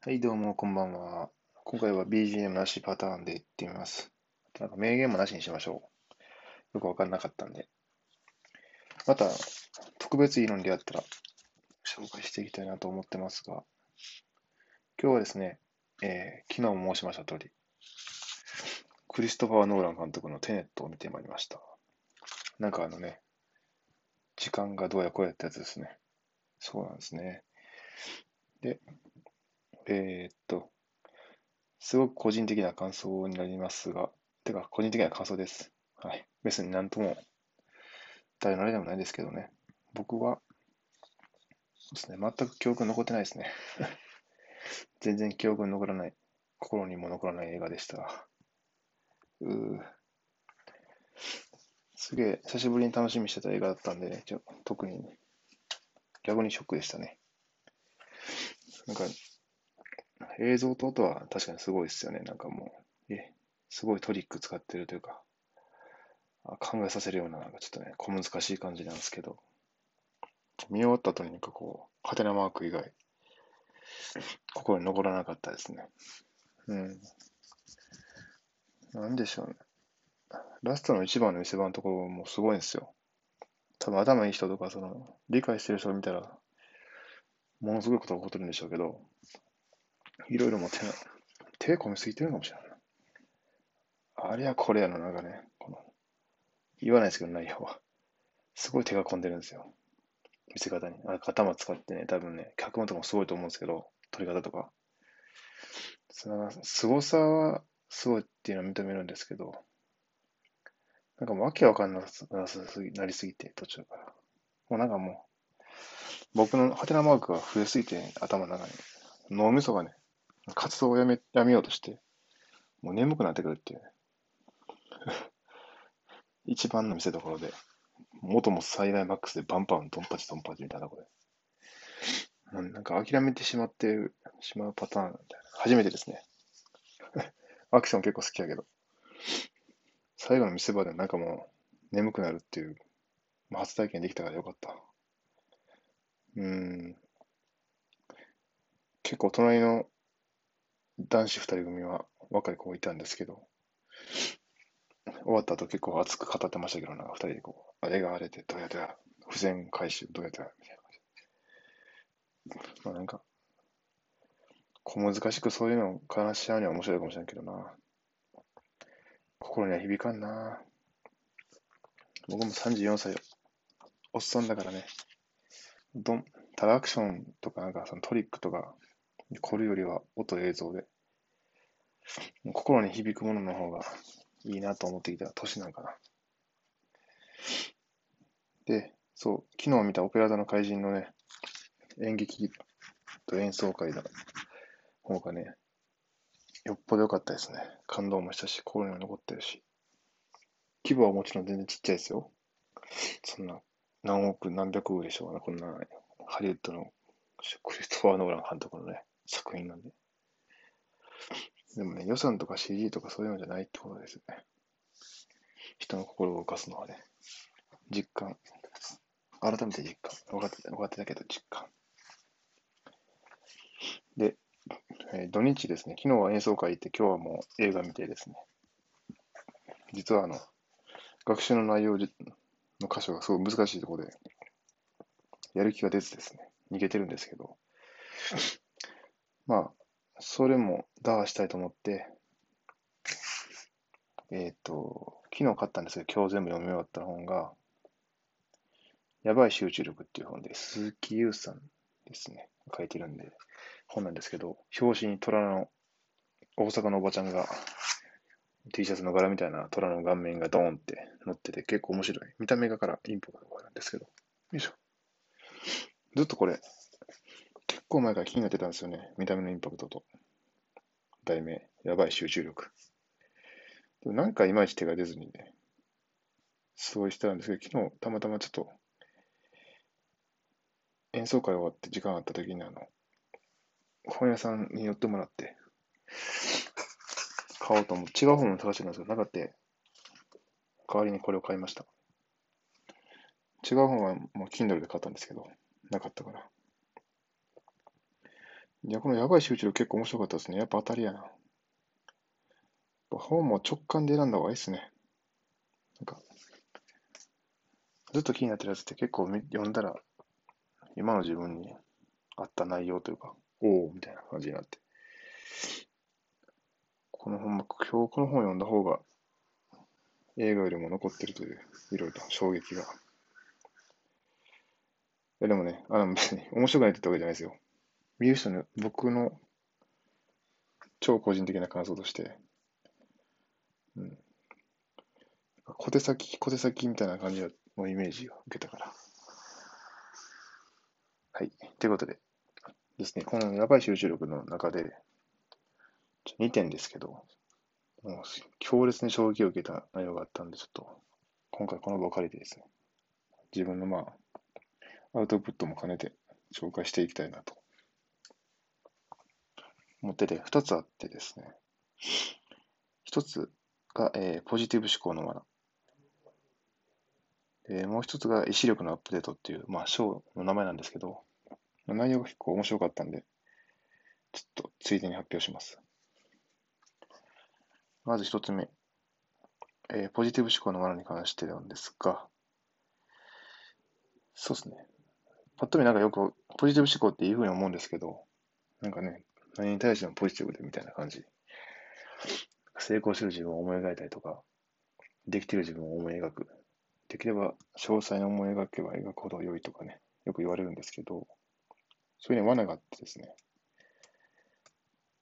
はい、どうも、こんばんは。今回は BGM なしパターンでいってみます。なんか名言もなしにしましょう。よくわかんなかったんで。また、特別いいのに出会ったら紹介していきたいなと思ってますが、今日はですね、えー昨日も申しました通り、クリストファー・ノーラン監督のテネットを見てまいりました。なんかあのね、時間がどうやこうやってやつですね。そうなんですね。で、えーっと、すごく個人的な感想になりますが、てか、個人的な感想です。はい。別になんとも、誰のあれでもないですけどね。僕は、そうですね、全く記憶残ってないですね。全然記憶残らない、心にも残らない映画でした。うーすげえ、久しぶりに楽しみしてた映画だったんでね、ちょ特に、逆にショックでしたね。なんか、映像と音は確かにすごいですよね。なんかもう、え、すごいトリック使ってるというか、あ考えさせるような、なんかちょっとね、小難しい感じなんですけど、見終わった後になんかこう、ハテナマーク以外、心に残らなかったですね。うん。なんでしょうね。ラストの一番の見せ場のところもすごいんですよ。多分頭いい人とか、その、理解してる人を見たら、ものすごいことが起こってるんでしょうけど、いろいろも手、手込みすぎてるかもしれない。あれやこれやのなんかね、この、言わないですけど内容は。すごい手が込んでるんですよ。見せ方に。あ頭使ってね、多分ね、脚本とかもすごいと思うんですけど、撮り方とか。その凄さはすごいっていうのは認めるんですけど、なんかもうわけわかんなさすぎなりすぎて、途中から。もうなんかもう、僕のハテナマークが増えすぎて、頭の中に。脳みそがね、活動をやめ、やめようとして、もう眠くなってくるっていうね。一番の見せ所で、元も最大マックスでバンバンドンパチドンパチみたいなこで。もうなんか諦めてしまってしまうパターン。初めてですね。アクション結構好きやけど。最後の見せ場でなんかもう眠くなるっていう、まあ初体験できたからよかった。うん。結構隣の男子二人組は若い子いたんですけど、終わった後結構熱く語ってましたけど、なんか二人でこう、あれがあれでどうやってや、付箋回収どうやってや、みたいな感じ。まあなんか、小難しくそういうのを話し合うには面白いかもしれんけどな。心には響かんな。僕も34歳、おっさんだからね。どん、ただアクションとかなんかそのトリックとか、これよりは音映像で、心に響くものの方がいいなと思ってきた年なんかな。で、そう、昨日見たオペラ座の怪人のね、演劇と演奏会の方がね、よっぽど良かったですね。感動もしたし、心にも残ってるし。規模はもちろん全然ちっちゃいですよ。そんな、何億、何百億でしょうね。こんな、ハリウッドのクリストファー・ノーラン監督のね、作品なんで。でもね、予算とか CG とかそういうのじゃないってことですよね。人の心を動かすのはね、実感。改めて実感。分かってた、分かってたけど実感。で、えー土日ですね、昨日は演奏会行って、今日はもう映画見てですね、実はあの、学習の内容の箇所がすごい難しいところで、やる気が出ずですね、逃げてるんですけど、まあ、それも打破したいと思って、えっ、と、昨日買ったんですけど、今日全部読み終わった本が、やばい集中力っていう本で、鈴木優さんですね、書いてるんで、本なんですけど、表紙に虎の、大阪のおばちゃんが、T シャツの柄みたいな虎の顔面がドーンって乗ってて結構面白い。見た目がからインパクトがあるんですけど。よいしょ。ずっとこれ、構前から気になってたんですよね。見た目のインパクトと。題名、やばい集中力。でもなんかいまいち手が出ずにね、すごいしてたんですけど、昨日たまたまちょっと、演奏会終わって時間あった時にあの、本屋さんに寄ってもらって、買おうと思う。違う本を探してたんですけど、なかった。代わりにこれを買いました。違う本はもう Kindle で買ったんですけど、なかったから。いや、このやばい集中力結構面白かったですね。やっぱ当たりやな。本も直感で選んだ方がいいですね。なんか、ずっと気になってるやつって結構読んだら、今の自分に合った内容というか、おおみたいな感じになって。この本も、今日この本読んだ方が、映画よりも残ってるという、いろいろと衝撃が。いや、でもね、あの、別に面白くないって言ったわけじゃないですよ。見る人の、僕の超個人的な感想として、うん。小手先、小手先みたいな感じのイメージを受けたから。はい。ということでですね、このやばい集中力の中で、2点ですけど、もう強烈に衝撃を受けた内容があったんで、ちょっと、今回この場を借りてですね、自分のまあ、アウトプットも兼ねて紹介していきたいなと思ってて、2つあってですね、1つが、えー、ポジティブ思考の罠。で、もう1つが意志力のアップデートっていう、まあ、章の名前なんですけど、内容が結構面白かったんで、ちょっとついでに発表します。まず一つ目、えー、ポジティブ思考の罠に関してなんですが、そうですね。ぱっと見なんかよくポジティブ思考っていうふうに思うんですけど、なんかね、何に対してもポジティブでみたいな感じ。成功する自分を思い描いたりとか、できてる自分を思い描く。できれば詳細に思い描けば描くほど良いとかね、よく言われるんですけど、そういうね、罠があってですね、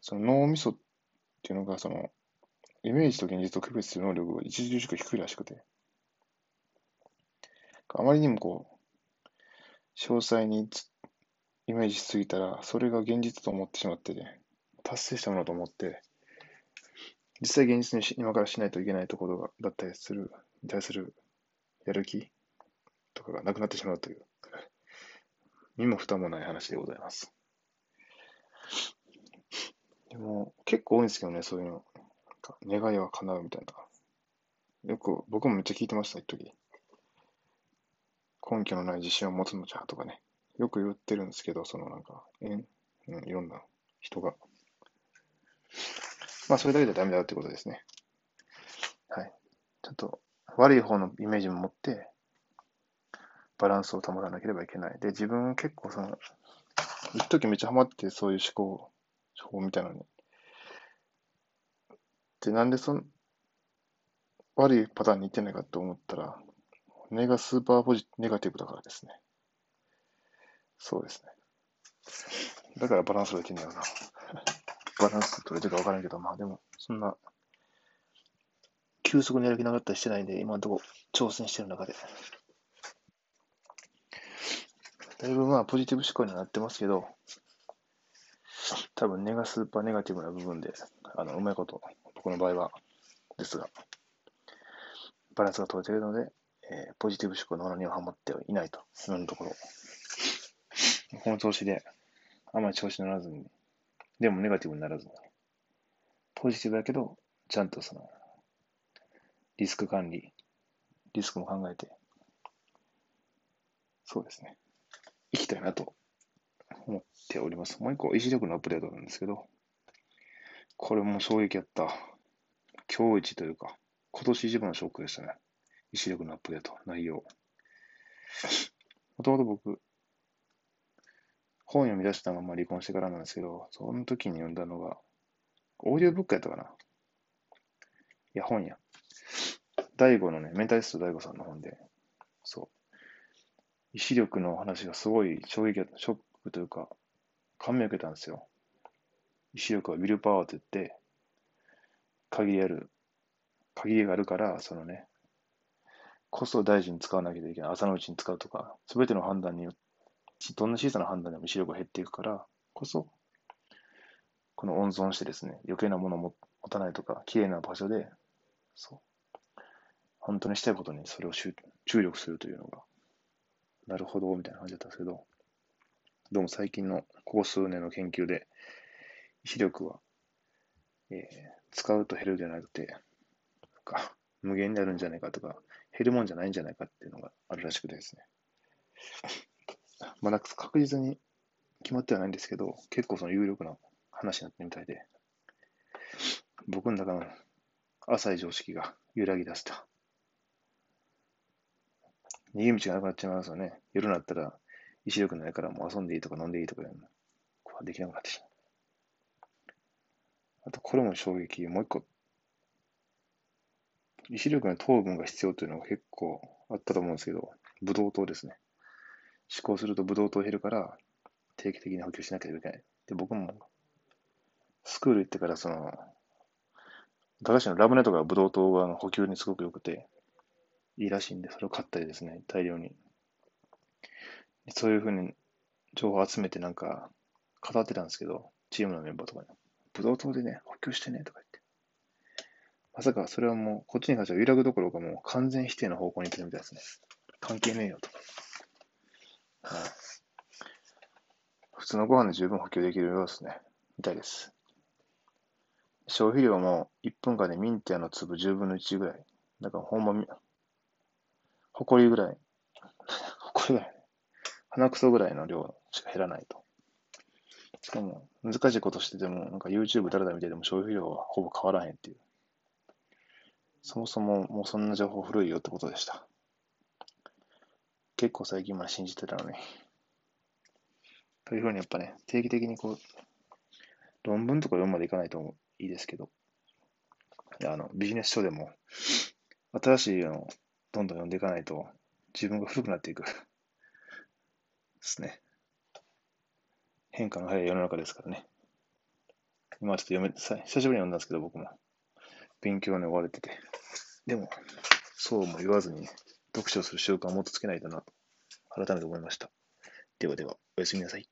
その脳みそっていうのが、その、イメージと現実を区別する能力が著しく低いらしくて、あまりにもこう、詳細につイメージしすぎたら、それが現実と思ってしまってね、達成したものと思って、実際現実に今からしないといけないところがだったりする、に対するやる気とかがなくなってしまうという、身も蓋もない話でございます。でも、結構多いんですけどね、そういうの。願いは叶うみたいな。よく、僕もめっちゃ聞いてました、一時。根拠のない自信を持つのじゃとかね。よく言ってるんですけど、そのなんか、えん、うん、いろんな人が。まあ、それだけじゃダメだってことですね。はい。ちょっと、悪い方のイメージも持って、バランスを保たなければいけない。で、自分結構その、一時めっちゃハマってそういう思考法みたいなのにで、なんでその、悪いパターンにいってないかと思ったら、根がスーパーポジ、ネガティブだからですね。そうですね。だからバランス取れてんだよな。バランス取れてるか分からんけど、まあでも、そんな、急速にやる気なかったりしてないんで、今のところ挑戦してる中で。だいぶまあポジティブ思考にはなってますけど、多分ネガスーパーネガティブな部分で、あの、うまいこと僕の場合は、ですが、バランスが取れているので、えー、ポジティブ思考のものにはハマってはいないと、今のところ。この調子で、あまり調子乗らずに、でもネガティブにならずに、ポジティブだけど、ちゃんとその、リスク管理、リスクも考えて、そうですね、生きたいなと思っております。もう一個、意志力のアップデートなんですけど、これも衝撃やった。今日一というか、今年一番のショックでしたね。意志力のアップデート、内容。もともと僕、本読み出したまま離婚してからなんですけど、その時に読んだのが、オーディオブックやったかな？いや、本や。大悟のね、メンタリスト大悟さんの本で、そう。意志力の話がすごい衝撃だった、ショックというか、感銘を受けたんですよ。意志力はウィルパワーと言って、限りある、限りがあるから、そのね、コストを大事に使わなきゃいけない。朝のうちに使うとか、すべての判断によって、どんな小さな判断でも視力が減っていくからこそ、この温存してですね、余計なものを持たないとか、綺麗な場所で、そう、本当にしたいことにそれを注力するというのが、なるほど、みたいな感じだったんですけど、どうも最近のここ数年の研究で、意志力は、えー、使うと減るじゃなくて、なんか無限になるんじゃないかとか、減るもんじゃないんじゃないかっていうのがあるらしくてですね。まだ確実に決まってはないんですけど、結構その有力な話になってみたいで、僕の中の浅い常識が揺らぎ出した。逃げ道がなくなっちゃいますよね。夜になったら、意志力ないからもう遊んでいいとか飲んでいいとかいうのできなくなってしまう。あと、これも衝撃。もう一個。意志力の糖分が必要というのが結構あったと思うんですけど、ブドウ糖ですね。思考するとブドウ糖減るから、定期的に補給しなきゃいけない。で、僕も、スクール行ってから、その、高橋のラムネとかブドウ糖が補給にすごく良くて、いいらしいんで、それを買ったりですね、大量に。そういうふうに情報を集めてなんか語ってたんですけど、チームのメンバーとかに。ブドウ糖でね、補給してね、とか言って。まさかそれはもう、こっちに関しては揺らぐどころかもう完全否定の方向に行ってるみたいですね。関係ねえよと。普通のご飯で十分補給できるようですね。みたいです。消費量も1分間でミンティアの粒10分の1ぐらい。だからほんまみ、ほこりぐらい。ほこりぐらい。鼻くそぐらいの量しか減らないと。しかも、難しいことしてても、なんか YouTube だらだ見てても消費量はほぼ変わらへんっていう。そもそももうそんな情報古いよってことでした。結構最近まで信じてたのに。というふうにやっぱね、定期的にこう、論文とか読むまでいかないといいですけど、あのビジネス書でも、新しいのをどんどん読んでいかないと、自分が古くなっていく。ですね。変化の早い世の中ですからね。今ちょっと読め、久しぶりに読んだんですけど、僕も。勉強に追われてて。でも、そうも言わずに、ね、読書する習慣をもっとつけないとなと、改めて思いました。ではでは、おやすみなさい。